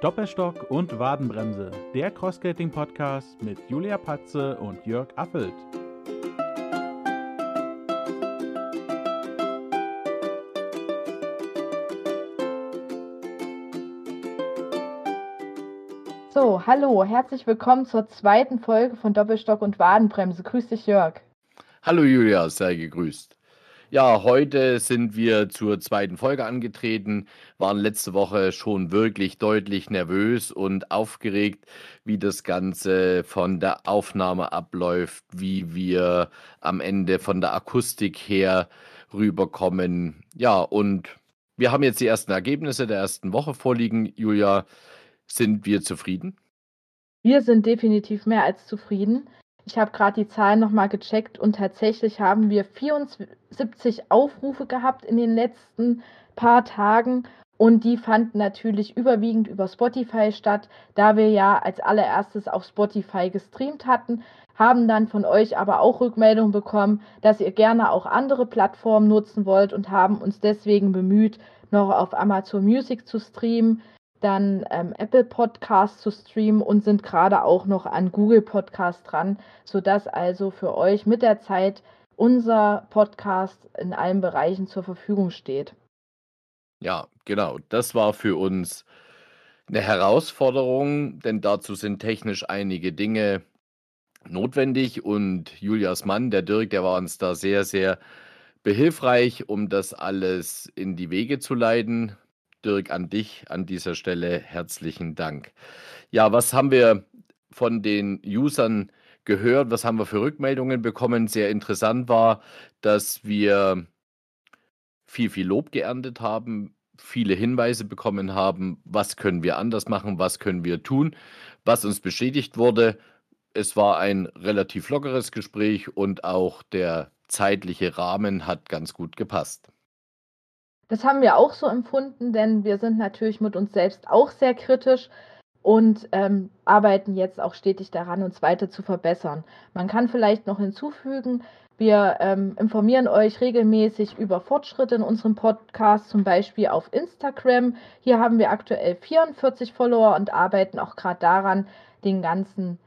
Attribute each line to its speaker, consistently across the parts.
Speaker 1: Doppelstock und Wadenbremse, der Crossskating-Podcast mit Julia Patze und Jörg Affelt.
Speaker 2: So, hallo, herzlich willkommen zur zweiten Folge von Doppelstock und Wadenbremse. Grüß dich, Jörg.
Speaker 3: Hallo Julia, sei gegrüßt. Ja, heute sind wir zur zweiten Folge angetreten, waren letzte Woche schon wirklich deutlich nervös und aufgeregt, wie das Ganze von der Aufnahme abläuft, wie wir am Ende von der Akustik her rüberkommen. Ja, und wir haben jetzt die ersten Ergebnisse der ersten Woche vorliegen. Julia, sind wir zufrieden?
Speaker 2: Wir sind definitiv mehr als zufrieden. Ich habe gerade die Zahlen nochmal gecheckt und tatsächlich haben wir 74 Aufrufe gehabt in den letzten paar Tagen und die fanden natürlich überwiegend über Spotify statt, da wir ja als allererstes auf Spotify gestreamt hatten, haben dann von euch aber auch Rückmeldungen bekommen, dass ihr gerne auch andere Plattformen nutzen wollt und haben uns deswegen bemüht, noch auf Amazon Music zu streamen dann ähm, Apple Podcast zu streamen und sind gerade auch noch an Google Podcast dran, sodass also für euch mit der Zeit unser Podcast in allen Bereichen zur Verfügung steht.
Speaker 3: Ja, genau. Das war für uns eine Herausforderung, denn dazu sind technisch einige Dinge notwendig und Julias Mann, der Dirk, der war uns da sehr, sehr behilfreich, um das alles in die Wege zu leiten. Dirk, an dich an dieser Stelle herzlichen Dank. Ja, was haben wir von den Usern gehört? Was haben wir für Rückmeldungen bekommen? Sehr interessant war, dass wir viel, viel Lob geerntet haben, viele Hinweise bekommen haben, was können wir anders machen, was können wir tun, was uns bestätigt wurde. Es war ein relativ lockeres Gespräch und auch der zeitliche Rahmen hat ganz gut gepasst.
Speaker 2: Das haben wir auch so empfunden, denn wir sind natürlich mit uns selbst auch sehr kritisch und ähm, arbeiten jetzt auch stetig daran, uns weiter zu verbessern. Man kann vielleicht noch hinzufügen, wir ähm, informieren euch regelmäßig über Fortschritte in unserem Podcast, zum Beispiel auf Instagram. Hier haben wir aktuell 44 Follower und arbeiten auch gerade daran, den ganzen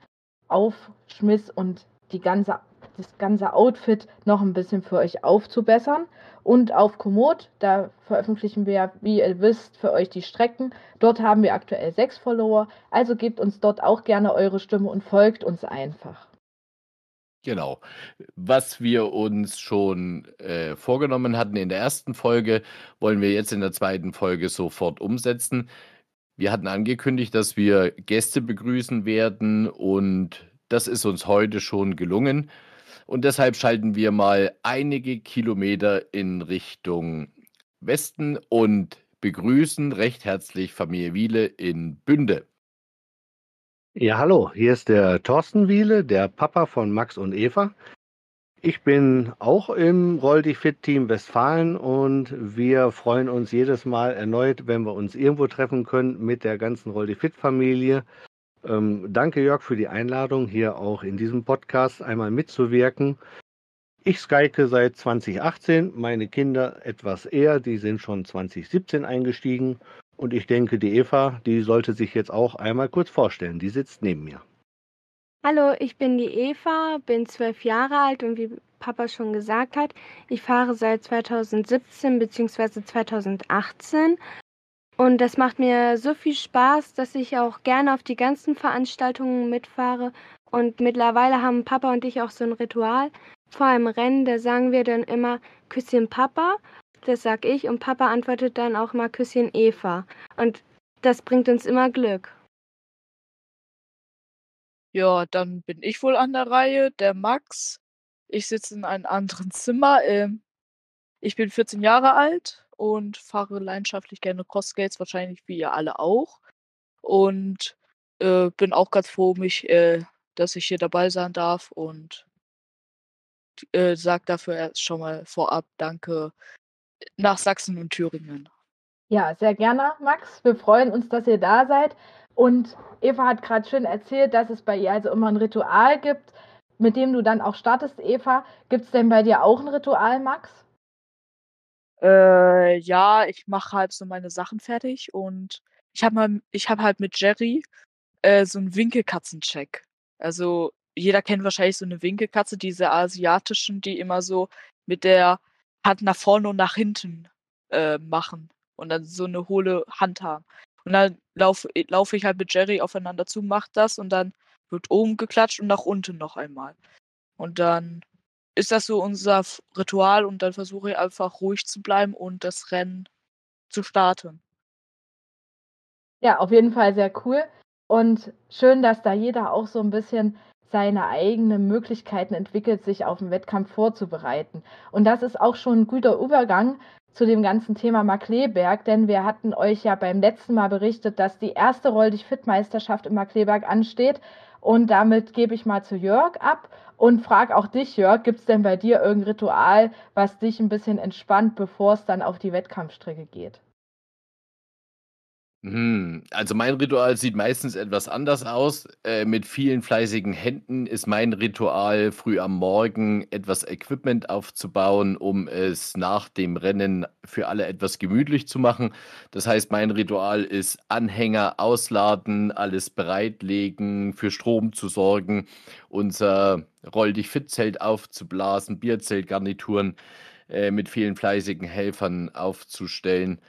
Speaker 2: Aufschmiss und die ganze, das ganze Outfit noch ein bisschen für euch aufzubessern. Und auf Komoot, da veröffentlichen wir, wie ihr wisst, für euch die Strecken. Dort haben wir aktuell sechs Follower. Also gebt uns dort auch gerne eure Stimme und folgt uns einfach.
Speaker 3: Genau. Was wir uns schon äh, vorgenommen hatten in der ersten Folge, wollen wir jetzt in der zweiten Folge sofort umsetzen. Wir hatten angekündigt, dass wir Gäste begrüßen werden und das ist uns heute schon gelungen. Und deshalb schalten wir mal einige Kilometer in Richtung Westen und begrüßen recht herzlich Familie Wiele in Bünde.
Speaker 4: Ja, hallo, hier ist der Thorsten Wiele, der Papa von Max und Eva. Ich bin auch im Roll die Fit Team Westfalen und wir freuen uns jedes Mal erneut, wenn wir uns irgendwo treffen können mit der ganzen Roll die Fit Familie ähm, danke, Jörg, für die Einladung, hier auch in diesem Podcast einmal mitzuwirken. Ich skyke seit 2018, meine Kinder etwas eher, die sind schon 2017 eingestiegen. Und ich denke, die Eva, die sollte sich jetzt auch einmal kurz vorstellen. Die sitzt neben mir.
Speaker 5: Hallo, ich bin die Eva, bin zwölf Jahre alt und wie Papa schon gesagt hat, ich fahre seit 2017 bzw. 2018 und das macht mir so viel Spaß, dass ich auch gerne auf die ganzen Veranstaltungen mitfahre. Und mittlerweile haben Papa und ich auch so ein Ritual. Vor einem Rennen, da sagen wir dann immer Küsschen Papa, das sag ich, und Papa antwortet dann auch mal Küsschen Eva. Und das bringt uns immer Glück.
Speaker 6: Ja, dann bin ich wohl an der Reihe, der Max. Ich sitze in einem anderen Zimmer. Ähm, ich bin 14 Jahre alt und fahre leidenschaftlich gerne Crossskates, wahrscheinlich wie ihr alle auch. Und äh, bin auch ganz froh, mich, äh, dass ich hier dabei sein darf und äh, sage dafür erst schon mal vorab Danke nach Sachsen und Thüringen.
Speaker 2: Ja, sehr gerne, Max. Wir freuen uns, dass ihr da seid. Und Eva hat gerade schön erzählt, dass es bei ihr also immer ein Ritual gibt, mit dem du dann auch startest, Eva. Gibt es denn bei dir auch ein Ritual, Max?
Speaker 6: Äh, ja, ich mache halt so meine Sachen fertig und ich habe mal, ich habe halt mit Jerry äh, so einen Winkelkatzencheck. Also jeder kennt wahrscheinlich so eine Winkelkatze, diese asiatischen, die immer so mit der Hand nach vorne und nach hinten äh, machen und dann so eine hohle Hand haben. Und dann laufe lauf ich halt mit Jerry aufeinander zu, macht das und dann wird oben geklatscht und nach unten noch einmal. Und dann ist das so unser Ritual und dann versuche ich einfach ruhig zu bleiben und das Rennen zu starten.
Speaker 2: Ja, auf jeden Fall sehr cool. Und schön, dass da jeder auch so ein bisschen seine eigenen Möglichkeiten entwickelt, sich auf den Wettkampf vorzubereiten. Und das ist auch schon ein guter Übergang zu dem ganzen Thema Markleberg, denn wir hatten euch ja beim letzten Mal berichtet, dass die erste Roll dich Fit-Meisterschaft im Markleberg ansteht. Und damit gebe ich mal zu Jörg ab und frage auch dich, Jörg, gibt es denn bei dir irgendein Ritual, was dich ein bisschen entspannt, bevor es dann auf die Wettkampfstrecke geht?
Speaker 3: Hm, also mein Ritual sieht meistens etwas anders aus. Äh, mit vielen fleißigen Händen ist mein Ritual, früh am Morgen etwas Equipment aufzubauen, um es nach dem Rennen für alle etwas gemütlich zu machen. Das heißt, mein Ritual ist Anhänger ausladen, alles bereitlegen, für Strom zu sorgen, unser Roll dich fit Zelt aufzublasen, Bierzeltgarnituren äh, mit vielen fleißigen Helfern aufzustellen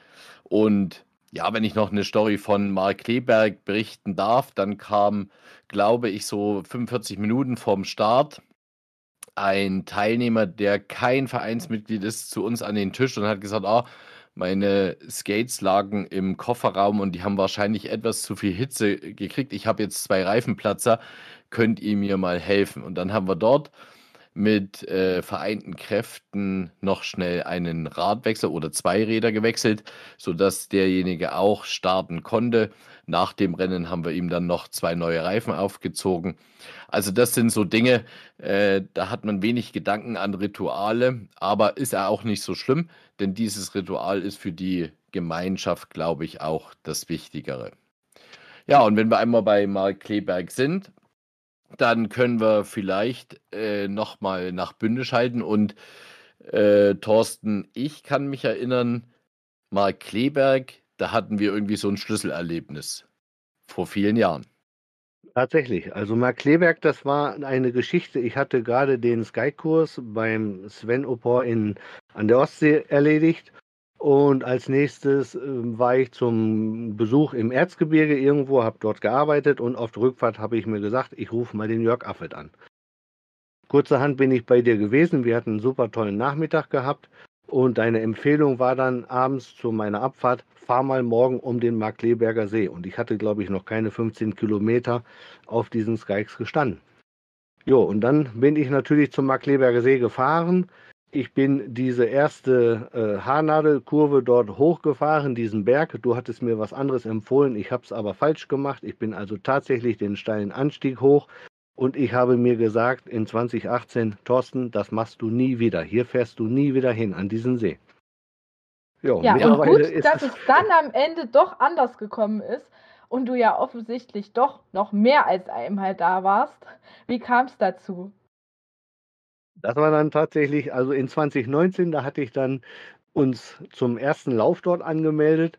Speaker 3: und ja, wenn ich noch eine Story von Mark Kleberg berichten darf, dann kam, glaube ich, so 45 Minuten vorm Start ein Teilnehmer, der kein Vereinsmitglied ist, zu uns an den Tisch und hat gesagt: „Ah, meine Skates lagen im Kofferraum und die haben wahrscheinlich etwas zu viel Hitze gekriegt. Ich habe jetzt zwei Reifenplatzer. Könnt ihr mir mal helfen?“ Und dann haben wir dort mit äh, vereinten Kräften noch schnell einen Radwechsel oder zwei Räder gewechselt, sodass derjenige auch starten konnte. Nach dem Rennen haben wir ihm dann noch zwei neue Reifen aufgezogen. Also das sind so Dinge, äh, da hat man wenig Gedanken an Rituale, aber ist ja auch nicht so schlimm, denn dieses Ritual ist für die Gemeinschaft, glaube ich, auch das Wichtigere. Ja, und wenn wir einmal bei Mark Kleberg sind, dann können wir vielleicht äh, nochmal nach Bünde schalten. Und äh, Thorsten, ich kann mich erinnern, Mark Kleberg, da hatten wir irgendwie so ein Schlüsselerlebnis vor vielen Jahren.
Speaker 4: Tatsächlich. Also Mark Kleberg, das war eine Geschichte. Ich hatte gerade den Sky-Kurs beim Sven Opor in, an der Ostsee erledigt und als nächstes äh, war ich zum Besuch im Erzgebirge irgendwo, habe dort gearbeitet und auf der Rückfahrt habe ich mir gesagt, ich rufe mal den Jörg Affelt an. Kurzerhand bin ich bei dir gewesen, wir hatten einen super tollen Nachmittag gehabt und deine Empfehlung war dann abends zu meiner Abfahrt, fahr mal morgen um den Markleberger See. Und ich hatte, glaube ich, noch keine 15 Kilometer auf diesen Skykes gestanden. Jo, und dann bin ich natürlich zum Markleberger See gefahren, ich bin diese erste äh, Haarnadelkurve dort hochgefahren, diesen Berg. Du hattest mir was anderes empfohlen, ich habe es aber falsch gemacht. Ich bin also tatsächlich den steilen Anstieg hoch und ich habe mir gesagt in 2018, Thorsten, das machst du nie wieder. Hier fährst du nie wieder hin an diesen See.
Speaker 2: Jo, ja, und gut, dass es dann am Ende doch anders gekommen ist und du ja offensichtlich doch noch mehr als einmal da warst. Wie kam es dazu?
Speaker 4: Das war dann tatsächlich, also in 2019, da hatte ich dann uns zum ersten Lauf dort angemeldet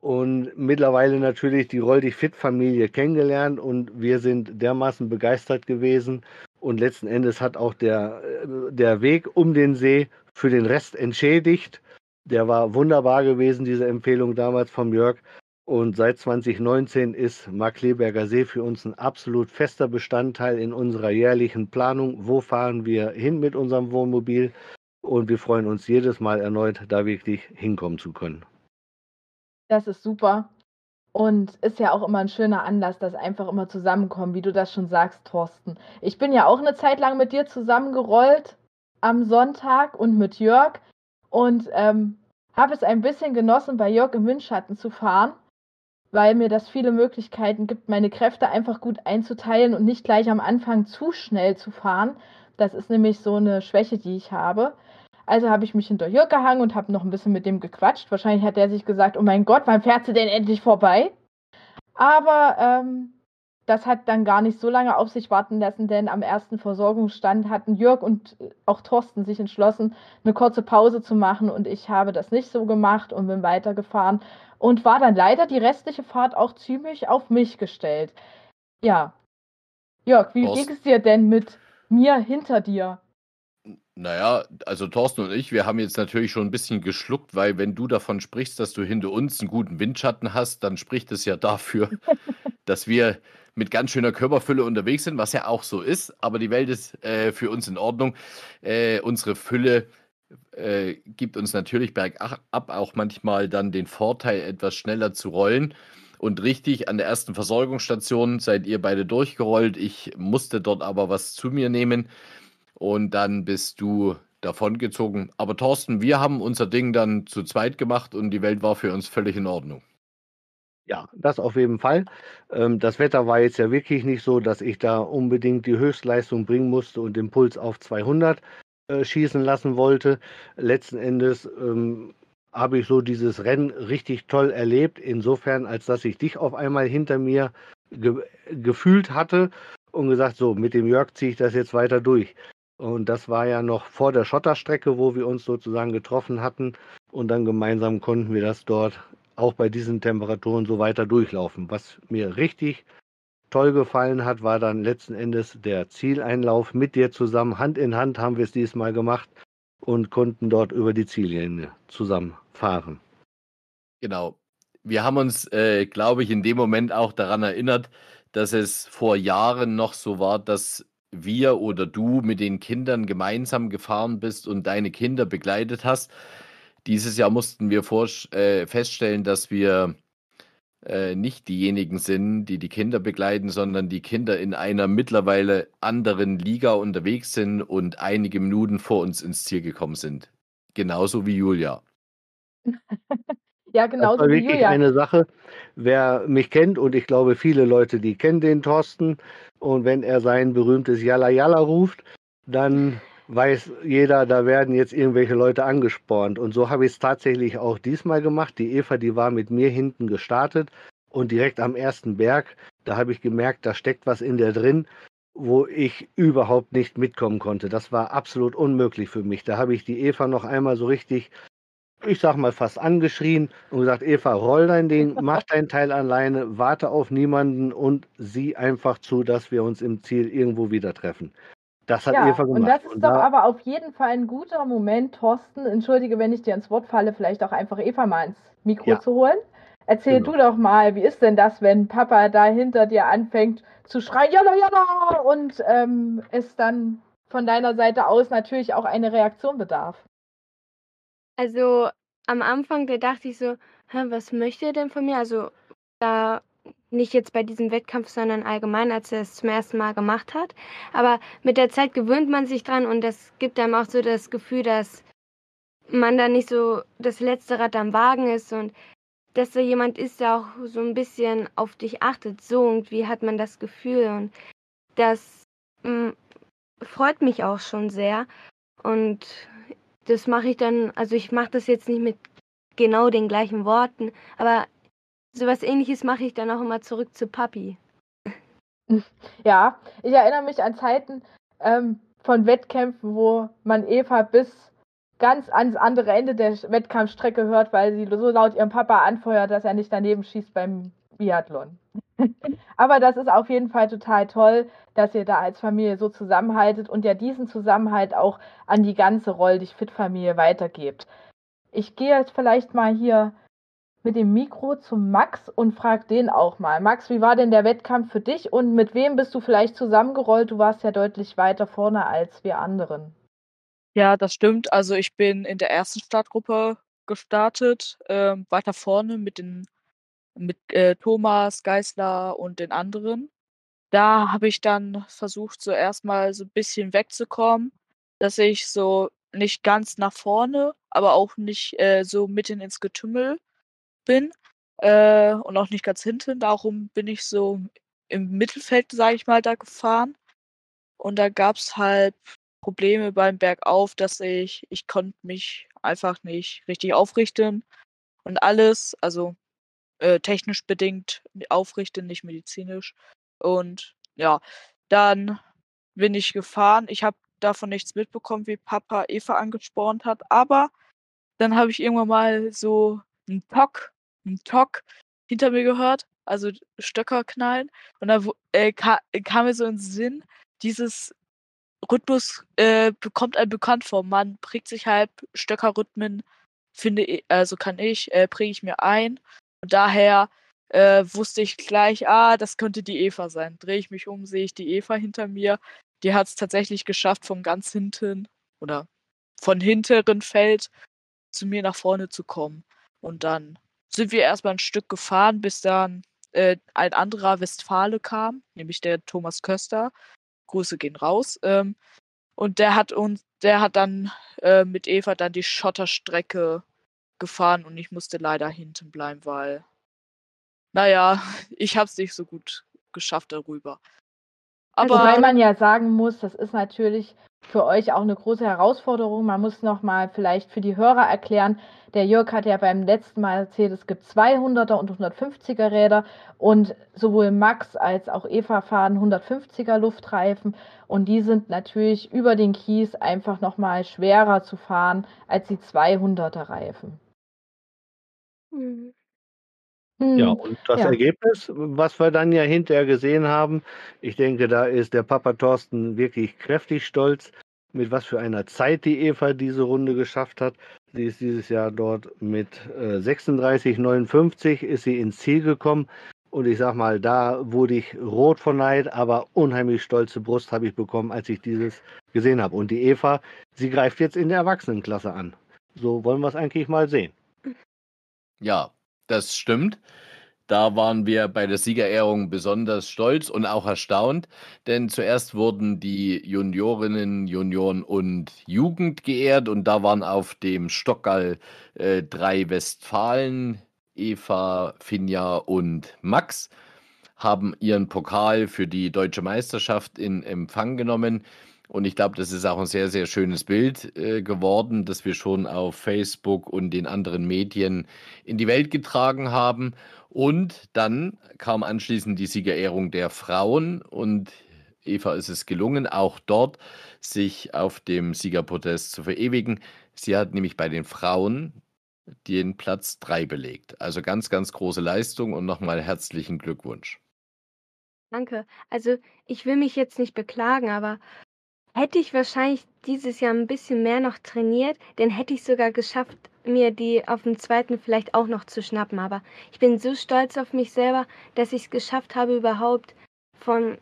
Speaker 4: und mittlerweile natürlich die Roll dich fit Familie kennengelernt und wir sind dermaßen begeistert gewesen und letzten Endes hat auch der, äh, der Weg um den See für den Rest entschädigt. Der war wunderbar gewesen, diese Empfehlung damals vom Jörg. Und seit 2019 ist Markleberger See für uns ein absolut fester Bestandteil in unserer jährlichen Planung. Wo fahren wir hin mit unserem Wohnmobil? Und wir freuen uns jedes Mal erneut, da wirklich hinkommen zu können.
Speaker 2: Das ist super. Und ist ja auch immer ein schöner Anlass, dass einfach immer zusammenkommen, wie du das schon sagst, Thorsten. Ich bin ja auch eine Zeit lang mit dir zusammengerollt am Sonntag und mit Jörg und ähm, habe es ein bisschen genossen, bei Jörg im Windschatten zu fahren weil mir das viele Möglichkeiten gibt, meine Kräfte einfach gut einzuteilen und nicht gleich am Anfang zu schnell zu fahren. Das ist nämlich so eine Schwäche, die ich habe. Also habe ich mich hinter Jörg gehangen und habe noch ein bisschen mit dem gequatscht. Wahrscheinlich hat er sich gesagt, oh mein Gott, wann fährt sie denn endlich vorbei? Aber ähm, das hat dann gar nicht so lange auf sich warten lassen, denn am ersten Versorgungsstand hatten Jörg und äh, auch Thorsten sich entschlossen, eine kurze Pause zu machen und ich habe das nicht so gemacht und bin weitergefahren und war dann leider die restliche Fahrt auch ziemlich auf mich gestellt. Ja. Jörg, wie ging es dir denn mit mir hinter dir?
Speaker 3: Naja, also Thorsten und ich, wir haben jetzt natürlich schon ein bisschen geschluckt, weil wenn du davon sprichst, dass du hinter uns einen guten Windschatten hast, dann spricht es ja dafür, dass wir mit ganz schöner Körperfülle unterwegs sind, was ja auch so ist, aber die Welt ist äh, für uns in Ordnung. Äh, unsere Fülle äh, gibt uns natürlich bergab auch manchmal dann den Vorteil, etwas schneller zu rollen. Und richtig, an der ersten Versorgungsstation seid ihr beide durchgerollt. Ich musste dort aber was zu mir nehmen und dann bist du davongezogen. Aber Thorsten, wir haben unser Ding dann zu zweit gemacht und die Welt war für uns völlig in Ordnung.
Speaker 4: Ja, das auf jeden Fall. Ähm, das Wetter war jetzt ja wirklich nicht so, dass ich da unbedingt die Höchstleistung bringen musste und den Puls auf 200 äh, schießen lassen wollte. Letzten Endes ähm, habe ich so dieses Rennen richtig toll erlebt, insofern, als dass ich dich auf einmal hinter mir ge gefühlt hatte und gesagt, so, mit dem Jörg ziehe ich das jetzt weiter durch. Und das war ja noch vor der Schotterstrecke, wo wir uns sozusagen getroffen hatten. Und dann gemeinsam konnten wir das dort auch bei diesen Temperaturen so weiter durchlaufen. Was mir richtig toll gefallen hat, war dann letzten Endes der Zieleinlauf mit dir zusammen. Hand in Hand haben wir es diesmal gemacht und konnten dort über die Ziellinie zusammen fahren.
Speaker 3: Genau. Wir haben uns, äh, glaube ich, in dem Moment auch daran erinnert, dass es vor Jahren noch so war, dass wir oder du mit den Kindern gemeinsam gefahren bist und deine Kinder begleitet hast. Dieses Jahr mussten wir äh, feststellen, dass wir äh, nicht diejenigen sind, die die Kinder begleiten, sondern die Kinder in einer mittlerweile anderen Liga unterwegs sind und einige Minuten vor uns ins Ziel gekommen sind. Genauso wie Julia.
Speaker 2: ja, genauso
Speaker 4: das war
Speaker 2: wie
Speaker 4: wirklich
Speaker 2: Julia.
Speaker 4: eine Sache. Wer mich kennt, und ich glaube, viele Leute, die kennen den Thorsten, und wenn er sein berühmtes Yalla Yalla ruft, dann weiß jeder, da werden jetzt irgendwelche Leute angespornt. Und so habe ich es tatsächlich auch diesmal gemacht. Die Eva, die war mit mir hinten gestartet und direkt am ersten Berg, da habe ich gemerkt, da steckt was in der drin, wo ich überhaupt nicht mitkommen konnte. Das war absolut unmöglich für mich. Da habe ich die Eva noch einmal so richtig, ich sag mal, fast angeschrien und gesagt, Eva, roll dein Ding, mach dein Teil alleine, warte auf niemanden und sieh einfach zu, dass wir uns im Ziel irgendwo wieder treffen. Das hat
Speaker 2: Ja,
Speaker 4: Eva
Speaker 2: und
Speaker 4: gemacht.
Speaker 2: das ist
Speaker 4: Und
Speaker 2: doch
Speaker 4: da,
Speaker 2: aber auf jeden Fall ein guter Moment, Thorsten, entschuldige, wenn ich dir ins Wort falle, vielleicht auch einfach Eva mal ins Mikro
Speaker 4: Ja.
Speaker 2: zu holen. Erzähl
Speaker 4: Genau.
Speaker 2: du doch mal, wie ist denn das, wenn Papa da hinter dir anfängt zu schreien, jalla, jalla, und ähm, es dann von deiner Seite aus natürlich auch eine Reaktion bedarf?
Speaker 5: Also am Anfang, da dachte ich so, Hä, was möchte er denn von mir? Also da nicht jetzt bei diesem Wettkampf, sondern allgemein, als er es zum ersten Mal gemacht hat. Aber mit der Zeit gewöhnt man sich dran und das gibt einem auch so das Gefühl, dass man da nicht so das letzte Rad am Wagen ist und dass da jemand ist, der auch so ein bisschen auf dich achtet. So irgendwie hat man das Gefühl und das mm, freut mich auch schon sehr. Und das mache ich dann, also ich mache das jetzt nicht mit genau den gleichen Worten, aber sowas ähnliches mache ich dann auch immer zurück zu Papi.
Speaker 2: Ja, ich erinnere mich an Zeiten ähm, von Wettkämpfen, wo man Eva bis ganz ans andere Ende der Wettkampfstrecke hört, weil sie so laut ihren Papa anfeuert, dass er nicht daneben schießt beim Biathlon. Aber das ist auf jeden Fall total toll, dass ihr da als Familie so zusammenhaltet und ja diesen Zusammenhalt auch an die ganze Roll dich fit Familie weitergebt. Ich gehe jetzt vielleicht mal hier mit dem Mikro zum Max und frag den auch mal. Max, wie war denn der Wettkampf für dich und mit wem bist du vielleicht zusammengerollt? Du warst ja deutlich weiter vorne als wir anderen.
Speaker 6: Ja, das stimmt. Also ich bin in der ersten Startgruppe gestartet, ähm, weiter vorne mit den mit äh, Thomas, Geisler und den anderen. Da habe ich dann versucht, so erstmal so ein bisschen wegzukommen, dass ich so nicht ganz nach vorne, aber auch nicht äh, so mitten ins Getümmel bin äh, und auch nicht ganz hinten. Darum bin ich so im Mittelfeld, sage ich mal, da gefahren. Und da gab es halt Probleme beim Bergauf, dass ich, ich konnte mich einfach nicht richtig aufrichten und alles, also äh, technisch bedingt aufrichten, nicht medizinisch. Und ja, dann bin ich gefahren. Ich habe davon nichts mitbekommen, wie Papa Eva angespornt hat. Aber dann habe ich irgendwann mal so einen Tock, einen Tock hinter mir gehört, also Stöcker knallen. Und dann äh, ka kam mir so in den Sinn, dieses Rhythmus äh, bekommt einem bekannt vor. Man prägt sich halt Stöckerrhythmen, finde ich, also kann ich, äh, präge ich mir ein. Und daher äh, wusste ich gleich, ah, das könnte die Eva sein. Drehe ich mich um, sehe ich die Eva hinter mir. Die hat es tatsächlich geschafft, von ganz hinten oder von hinteren Feld zu mir nach vorne zu kommen. Und dann sind wir erstmal ein Stück gefahren, bis dann äh, ein anderer Westfale kam, nämlich der Thomas Köster. Grüße gehen raus. Ähm, und der hat uns, der hat dann äh, mit Eva dann die Schotterstrecke gefahren und ich musste leider hinten bleiben, weil, naja, ich habe es nicht so gut geschafft darüber.
Speaker 2: Aber Wobei man ja sagen muss, das ist natürlich für euch auch eine große Herausforderung. Man muss nochmal vielleicht für die Hörer erklären, der Jörg hat ja beim letzten Mal erzählt, es gibt 200er und 150er Räder und sowohl Max als auch Eva fahren 150er Luftreifen und die sind natürlich über den Kies einfach nochmal schwerer zu fahren als die 200er Reifen.
Speaker 4: Mhm. Ja, hm, und das ja. Ergebnis, was wir dann ja hinterher gesehen haben, ich denke, da ist der Papa Thorsten wirklich kräftig stolz, mit was für einer Zeit die Eva diese Runde geschafft hat. Sie ist dieses Jahr dort mit äh, 36,59 ist sie ins Ziel gekommen. Und ich sag mal, da wurde ich rot von Neid, aber unheimlich stolze Brust habe ich bekommen, als ich dieses gesehen habe. Und die Eva, sie greift jetzt in der Erwachsenenklasse an. So wollen wir es eigentlich mal sehen.
Speaker 3: Ja, das stimmt. Da waren wir bei der Siegerehrung besonders stolz und auch erstaunt, denn zuerst wurden die Juniorinnen, Junioren und Jugend geehrt und da waren auf dem Stockerl äh, drei Westfalen, Eva, Finja und Max, haben ihren Pokal für die deutsche Meisterschaft in Empfang genommen. Und ich glaube, das ist auch ein sehr, sehr schönes Bild äh, geworden, das wir schon auf Facebook und den anderen Medien in die Welt getragen haben. Und dann kam anschließend die Siegerehrung der Frauen und Eva ist es gelungen, auch dort sich auf dem Siegerprotest zu verewigen. Sie hat nämlich bei den Frauen den Platz 3 belegt. Also ganz, ganz große Leistung und nochmal herzlichen Glückwunsch.
Speaker 5: Danke. Also ich will mich jetzt nicht beklagen, aber Hätte ich wahrscheinlich dieses Jahr ein bisschen mehr noch trainiert, dann hätte ich sogar geschafft, mir die auf dem zweiten vielleicht auch noch zu schnappen. Aber ich bin so stolz auf mich selber, dass ich es geschafft habe, überhaupt von,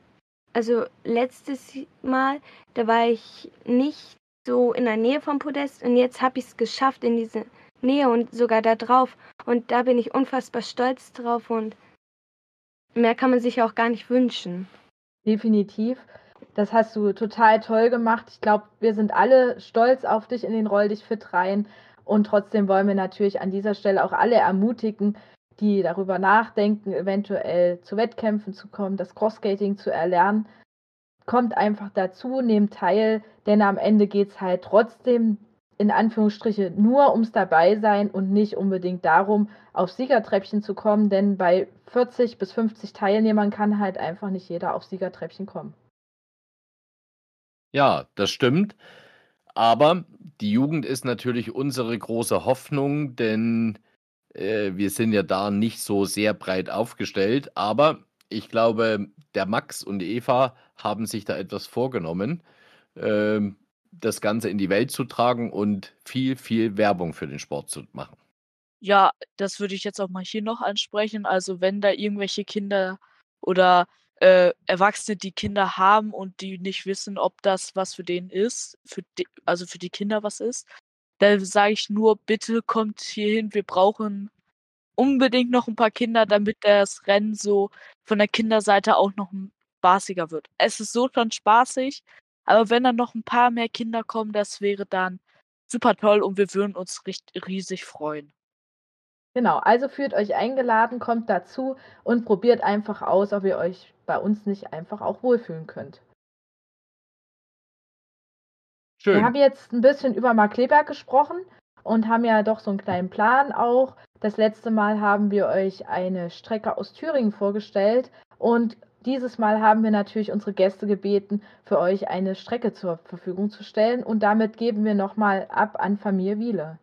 Speaker 5: also letztes Mal, da war ich nicht so in der Nähe vom Podest und jetzt habe ich es geschafft in diese Nähe und sogar da drauf. Und da bin ich unfassbar stolz drauf und mehr kann man sich auch gar nicht wünschen.
Speaker 2: Definitiv. Das hast du total toll gemacht. Ich glaube, wir sind alle stolz auf dich in den Roll dich fit rein. Und trotzdem wollen wir natürlich an dieser Stelle auch alle ermutigen, die darüber nachdenken, eventuell zu Wettkämpfen zu kommen, das Crossskating zu erlernen. Kommt einfach dazu, nehmt teil, denn am Ende geht es halt trotzdem in Anführungsstriche nur ums Dabeisein und nicht unbedingt darum, auf Siegertreppchen zu kommen, denn bei 40 bis 50 Teilnehmern kann halt einfach nicht jeder auf Siegertreppchen kommen.
Speaker 3: Ja, das stimmt. Aber die Jugend ist natürlich unsere große Hoffnung, denn äh, wir sind ja da nicht so sehr breit aufgestellt. Aber ich glaube, der Max und die Eva haben sich da etwas vorgenommen, äh, das Ganze in die Welt zu tragen und viel, viel Werbung für den Sport zu machen.
Speaker 6: Ja, das würde ich jetzt auch mal hier noch ansprechen. Also wenn da irgendwelche Kinder oder äh, Erwachsene, die Kinder haben und die nicht wissen, ob das was für den ist, für die, also für die Kinder was ist, dann sage ich nur, bitte kommt hier hin, wir brauchen unbedingt noch ein paar Kinder, damit das Rennen so von der Kinderseite auch noch spaßiger wird. Es ist so schon spaßig, aber wenn dann noch ein paar mehr Kinder kommen, das wäre dann super toll und wir würden uns richtig, riesig freuen.
Speaker 2: Genau, also fühlt euch eingeladen, kommt dazu und probiert einfach aus, ob ihr euch bei uns nicht einfach auch wohlfühlen könnt. Schön. Wir haben jetzt ein bisschen über Mark Kleberg gesprochen und haben ja doch so einen kleinen Plan auch. Das letzte Mal haben wir euch eine Strecke aus Thüringen vorgestellt und dieses Mal haben wir natürlich unsere Gäste gebeten, für euch eine Strecke zur Verfügung zu stellen und damit geben wir nochmal ab an Familie Wiele.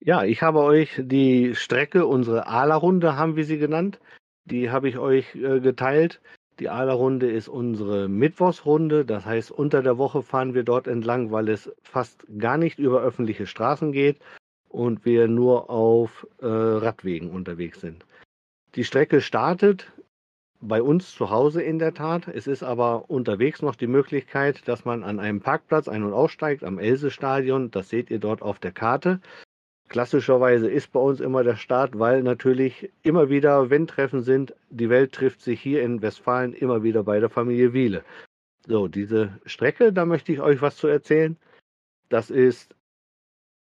Speaker 4: Ja, ich habe euch die Strecke, unsere Ala-Runde haben wir sie genannt, die habe ich euch äh, geteilt. Die Ala-Runde ist unsere Mittwochsrunde, das heißt unter der Woche fahren wir dort entlang, weil es fast gar nicht über öffentliche Straßen geht und wir nur auf äh, Radwegen unterwegs sind. Die Strecke startet bei uns zu Hause in der Tat. Es ist aber unterwegs noch die Möglichkeit, dass man an einem Parkplatz ein- und aussteigt am Else-Stadion. Das seht ihr dort auf der Karte. Klassischerweise ist bei uns immer der Start, weil natürlich immer wieder, wenn Treffen sind, die Welt trifft sich hier in Westfalen immer wieder bei der Familie Wiele. So, diese Strecke, da möchte ich euch was zu erzählen. Das ist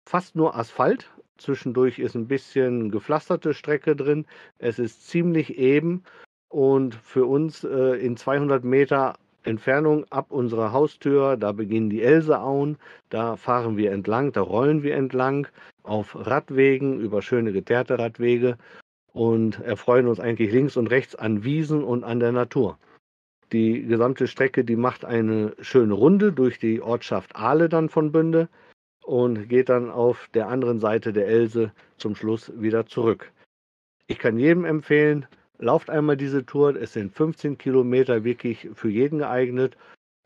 Speaker 4: fast nur Asphalt. Zwischendurch ist ein bisschen gepflasterte Strecke drin. Es ist ziemlich eben und für uns äh, in 200 Meter Entfernung ab unserer Haustür, da beginnen die Elseauen, da fahren wir entlang, da rollen wir entlang auf Radwegen, über schöne geteerte Radwege und erfreuen uns eigentlich links und rechts an Wiesen und an der Natur. Die gesamte Strecke, die macht eine schöne Runde durch die Ortschaft Ahle dann von Bünde und geht dann auf der anderen Seite der Else zum Schluss wieder zurück. Ich kann jedem empfehlen, lauft einmal diese Tour. Es sind 15 Kilometer wirklich für jeden geeignet.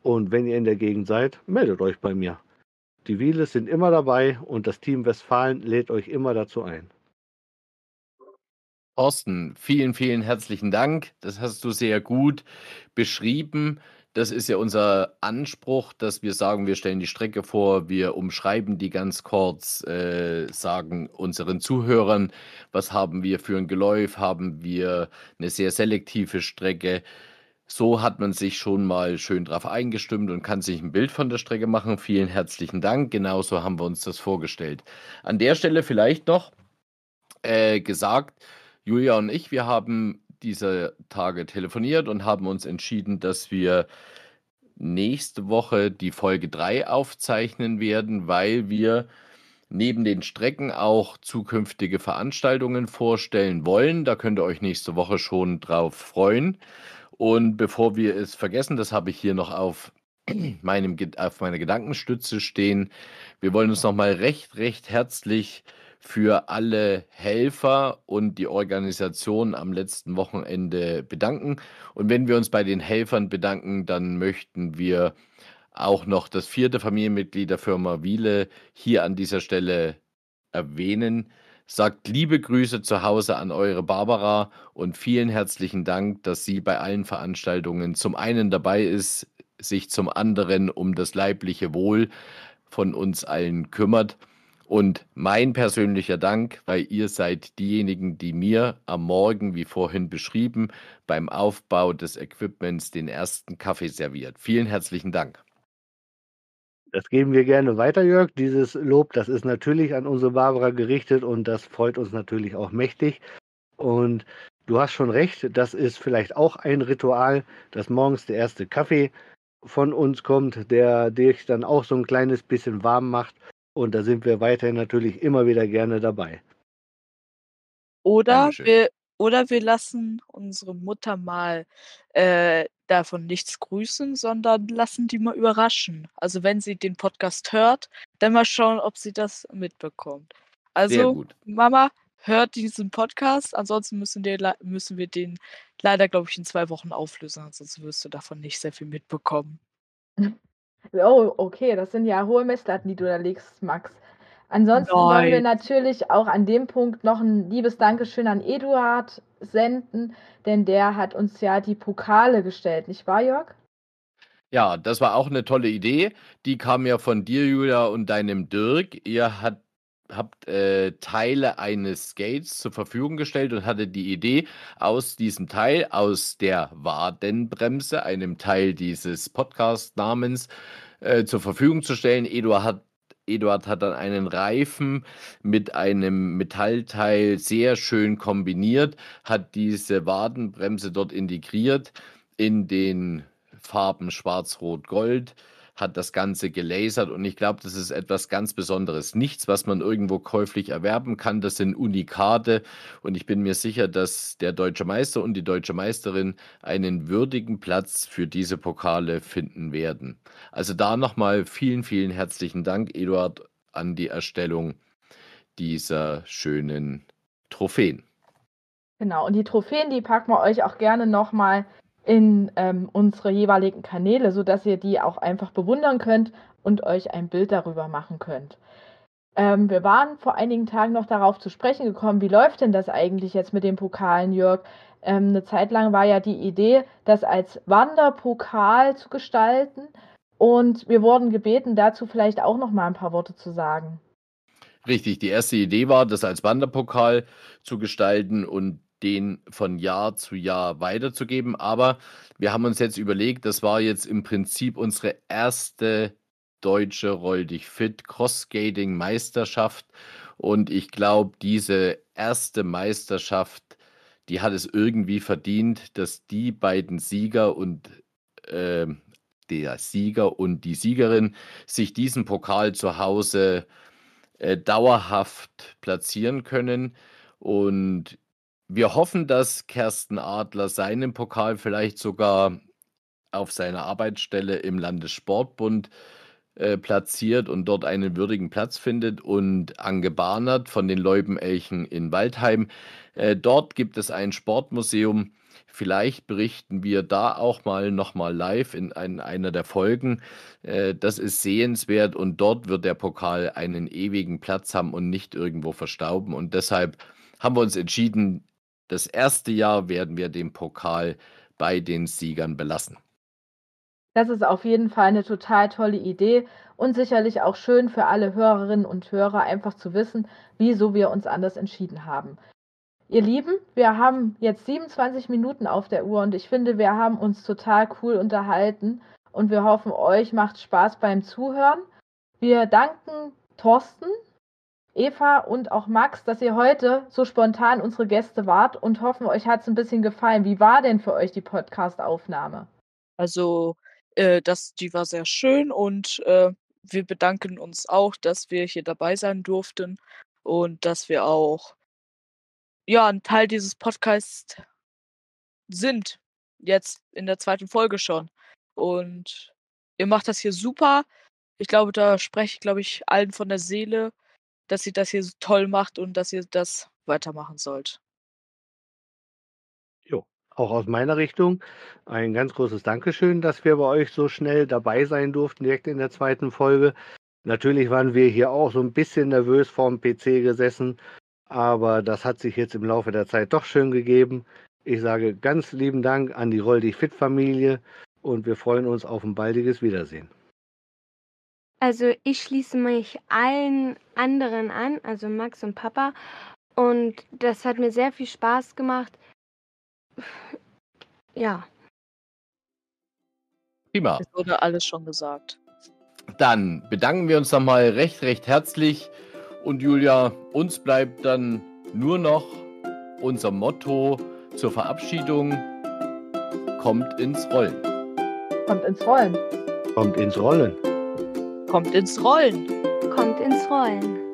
Speaker 4: Und wenn ihr in der Gegend seid, meldet euch bei mir. Die Wieles sind immer dabei und das Team Westfalen lädt euch immer dazu ein.
Speaker 3: Thorsten, vielen, vielen herzlichen Dank. Das hast du sehr gut beschrieben. Das ist ja unser Anspruch, dass wir sagen, wir stellen die Strecke vor, wir umschreiben die ganz kurz, äh, sagen unseren Zuhörern, was haben wir für ein Geläuf, haben wir eine sehr selektive Strecke. So hat man sich schon mal schön drauf eingestimmt und kann sich ein Bild von der Strecke machen. Vielen herzlichen Dank. Genauso haben wir uns das vorgestellt. An der Stelle vielleicht noch äh, gesagt, Julia und ich, wir haben dieser Tage telefoniert und haben uns entschieden, dass wir nächste Woche die Folge 3 aufzeichnen werden, weil wir neben den Strecken auch zukünftige Veranstaltungen vorstellen wollen. Da könnt ihr euch nächste Woche schon drauf freuen. Und bevor wir es vergessen, das habe ich hier noch auf, meinem, auf meiner Gedankenstütze stehen. Wir wollen uns nochmal recht, recht herzlich für alle Helfer und die Organisation am letzten Wochenende bedanken. Und wenn wir uns bei den Helfern bedanken, dann möchten wir auch noch das vierte Familienmitglied der Firma Wiele hier an dieser Stelle erwähnen. Sagt liebe Grüße zu Hause an eure Barbara und vielen herzlichen Dank, dass sie bei allen Veranstaltungen zum einen dabei ist, sich zum anderen um das leibliche Wohl von uns allen kümmert. Und mein persönlicher Dank, weil ihr seid diejenigen, die mir am Morgen, wie vorhin beschrieben, beim Aufbau des Equipments den ersten Kaffee serviert. Vielen herzlichen Dank.
Speaker 4: Das geben wir gerne weiter, Jörg. Dieses Lob, das ist natürlich an unsere Barbara gerichtet und das freut uns natürlich auch mächtig. Und du hast schon recht, das ist vielleicht auch ein Ritual, dass morgens der erste Kaffee von uns kommt, der dich dann auch so ein kleines bisschen warm macht und da sind wir weiterhin natürlich immer wieder gerne dabei.
Speaker 6: Oder wir, oder wir lassen unsere Mutter mal äh, davon nichts grüßen, sondern lassen die mal überraschen. Also wenn sie den Podcast hört, dann mal schauen, ob sie das mitbekommt. Also, Mama, hört diesen Podcast. Ansonsten müssen, wir, müssen wir den leider, glaube ich, in zwei Wochen auflösen. Ansonsten wirst du davon nicht sehr viel mitbekommen.
Speaker 2: Oh, okay, das sind ja hohe Messlatten, die du da legst, Max. Ansonsten wollen wir natürlich auch an dem Punkt noch ein liebes Dankeschön an Eduard senden, denn der hat uns ja die Pokale gestellt, nicht wahr, Jörg?
Speaker 3: Ja, das war auch eine tolle Idee. Die kam ja von dir, Julia, und deinem Dirk. Ihr hat, habt äh, Teile eines Skates zur Verfügung gestellt und hatte die Idee, aus diesem Teil, aus der Wadenbremse, einem Teil dieses Podcast-Namens, äh, zur Verfügung zu stellen. Eduard hat Eduard hat dann einen Reifen mit einem Metallteil sehr schön kombiniert, hat diese Wadenbremse dort integriert in den Farben Schwarz, Rot, Gold, hat das Ganze gelasert und ich glaube, das ist etwas ganz Besonderes. Nichts, was man irgendwo käuflich erwerben kann. Das sind Unikate und ich bin mir sicher, dass der deutsche Meister und die deutsche Meisterin einen würdigen Platz für diese Pokale finden werden. Also da nochmal vielen, vielen herzlichen Dank, Eduard, an die Erstellung dieser schönen Trophäen.
Speaker 2: Genau, und die Trophäen, die packen wir euch auch gerne nochmal in ähm, unsere jeweiligen Kanäle, sodass ihr die auch einfach bewundern könnt und euch ein Bild darüber machen könnt. Ähm, wir waren vor einigen Tagen noch darauf zu sprechen gekommen, wie läuft denn das eigentlich jetzt mit den Pokalen, Jörg? Ähm, eine Zeit lang war ja die Idee, das als Wanderpokal zu gestalten. Und wir wurden gebeten, dazu vielleicht auch noch mal ein paar Worte zu sagen.
Speaker 3: Richtig, die erste Idee war, das als Wanderpokal zu gestalten und den von Jahr zu Jahr weiterzugeben. Aber wir haben uns jetzt überlegt, das war jetzt im Prinzip unsere erste deutsche Roll dich fit Cross-Skating Meisterschaft. Und ich glaube, diese erste Meisterschaft, die hat es irgendwie verdient, dass die beiden Sieger und äh, der Sieger und die Siegerin sich diesen Pokal zu Hause äh, dauerhaft platzieren können. Und wir hoffen, dass Kersten Adler seinen Pokal vielleicht sogar auf seiner Arbeitsstelle im Landessportbund äh, platziert und dort einen würdigen Platz findet. Und Ange Barnert von den Leubenelchen in Waldheim. Äh, dort gibt es ein Sportmuseum. Vielleicht berichten wir da auch mal nochmal live in ein, einer der Folgen. Äh, das ist sehenswert und dort wird der Pokal einen ewigen Platz haben und nicht irgendwo verstauben. Und deshalb haben wir uns entschieden, das erste Jahr werden wir den Pokal bei den Siegern belassen.
Speaker 2: Das ist auf jeden Fall eine total tolle Idee und sicherlich auch schön für alle Hörerinnen und Hörer einfach zu wissen, wieso wir uns anders entschieden haben. Ihr Lieben, wir haben jetzt 27 Minuten auf der Uhr und ich finde, wir haben uns total cool unterhalten und wir hoffen, euch macht Spaß beim Zuhören. Wir danken Thorsten Eva und auch Max, dass ihr heute so spontan unsere Gäste wart und hoffen, euch hat es ein bisschen gefallen. Wie war denn für euch die Podcast-Aufnahme?
Speaker 6: Also, äh, das, die war sehr schön und äh, wir bedanken uns auch, dass wir hier dabei sein durften und dass wir auch ja, ein Teil dieses Podcasts sind. Jetzt in der zweiten Folge schon. Und ihr macht das hier super. Ich glaube, da spreche ich, glaube ich, allen von der Seele dass sie das hier so toll macht und dass ihr das weitermachen sollt.
Speaker 4: Jo, auch aus meiner Richtung ein ganz großes Dankeschön, dass wir bei euch so schnell dabei sein durften, direkt in der zweiten Folge. Natürlich waren wir hier auch so ein bisschen nervös vorm PC gesessen, aber das hat sich jetzt im Laufe der Zeit doch schön gegeben. Ich sage ganz lieben Dank an die Roll dich fit Familie und wir freuen uns auf ein baldiges Wiedersehen.
Speaker 5: Also ich schließe mich allen anderen an, also Max und Papa. Und das hat mir sehr viel Spaß gemacht. Ja.
Speaker 3: Prima.
Speaker 6: Es wurde alles schon gesagt.
Speaker 3: Dann bedanken wir uns nochmal recht, recht herzlich. Und Julia, uns bleibt dann nur noch unser Motto zur Verabschiedung. Kommt ins Rollen.
Speaker 2: Kommt ins Rollen.
Speaker 4: Kommt ins Rollen.
Speaker 6: Kommt ins Rollen.
Speaker 5: Kommt ins Rollen.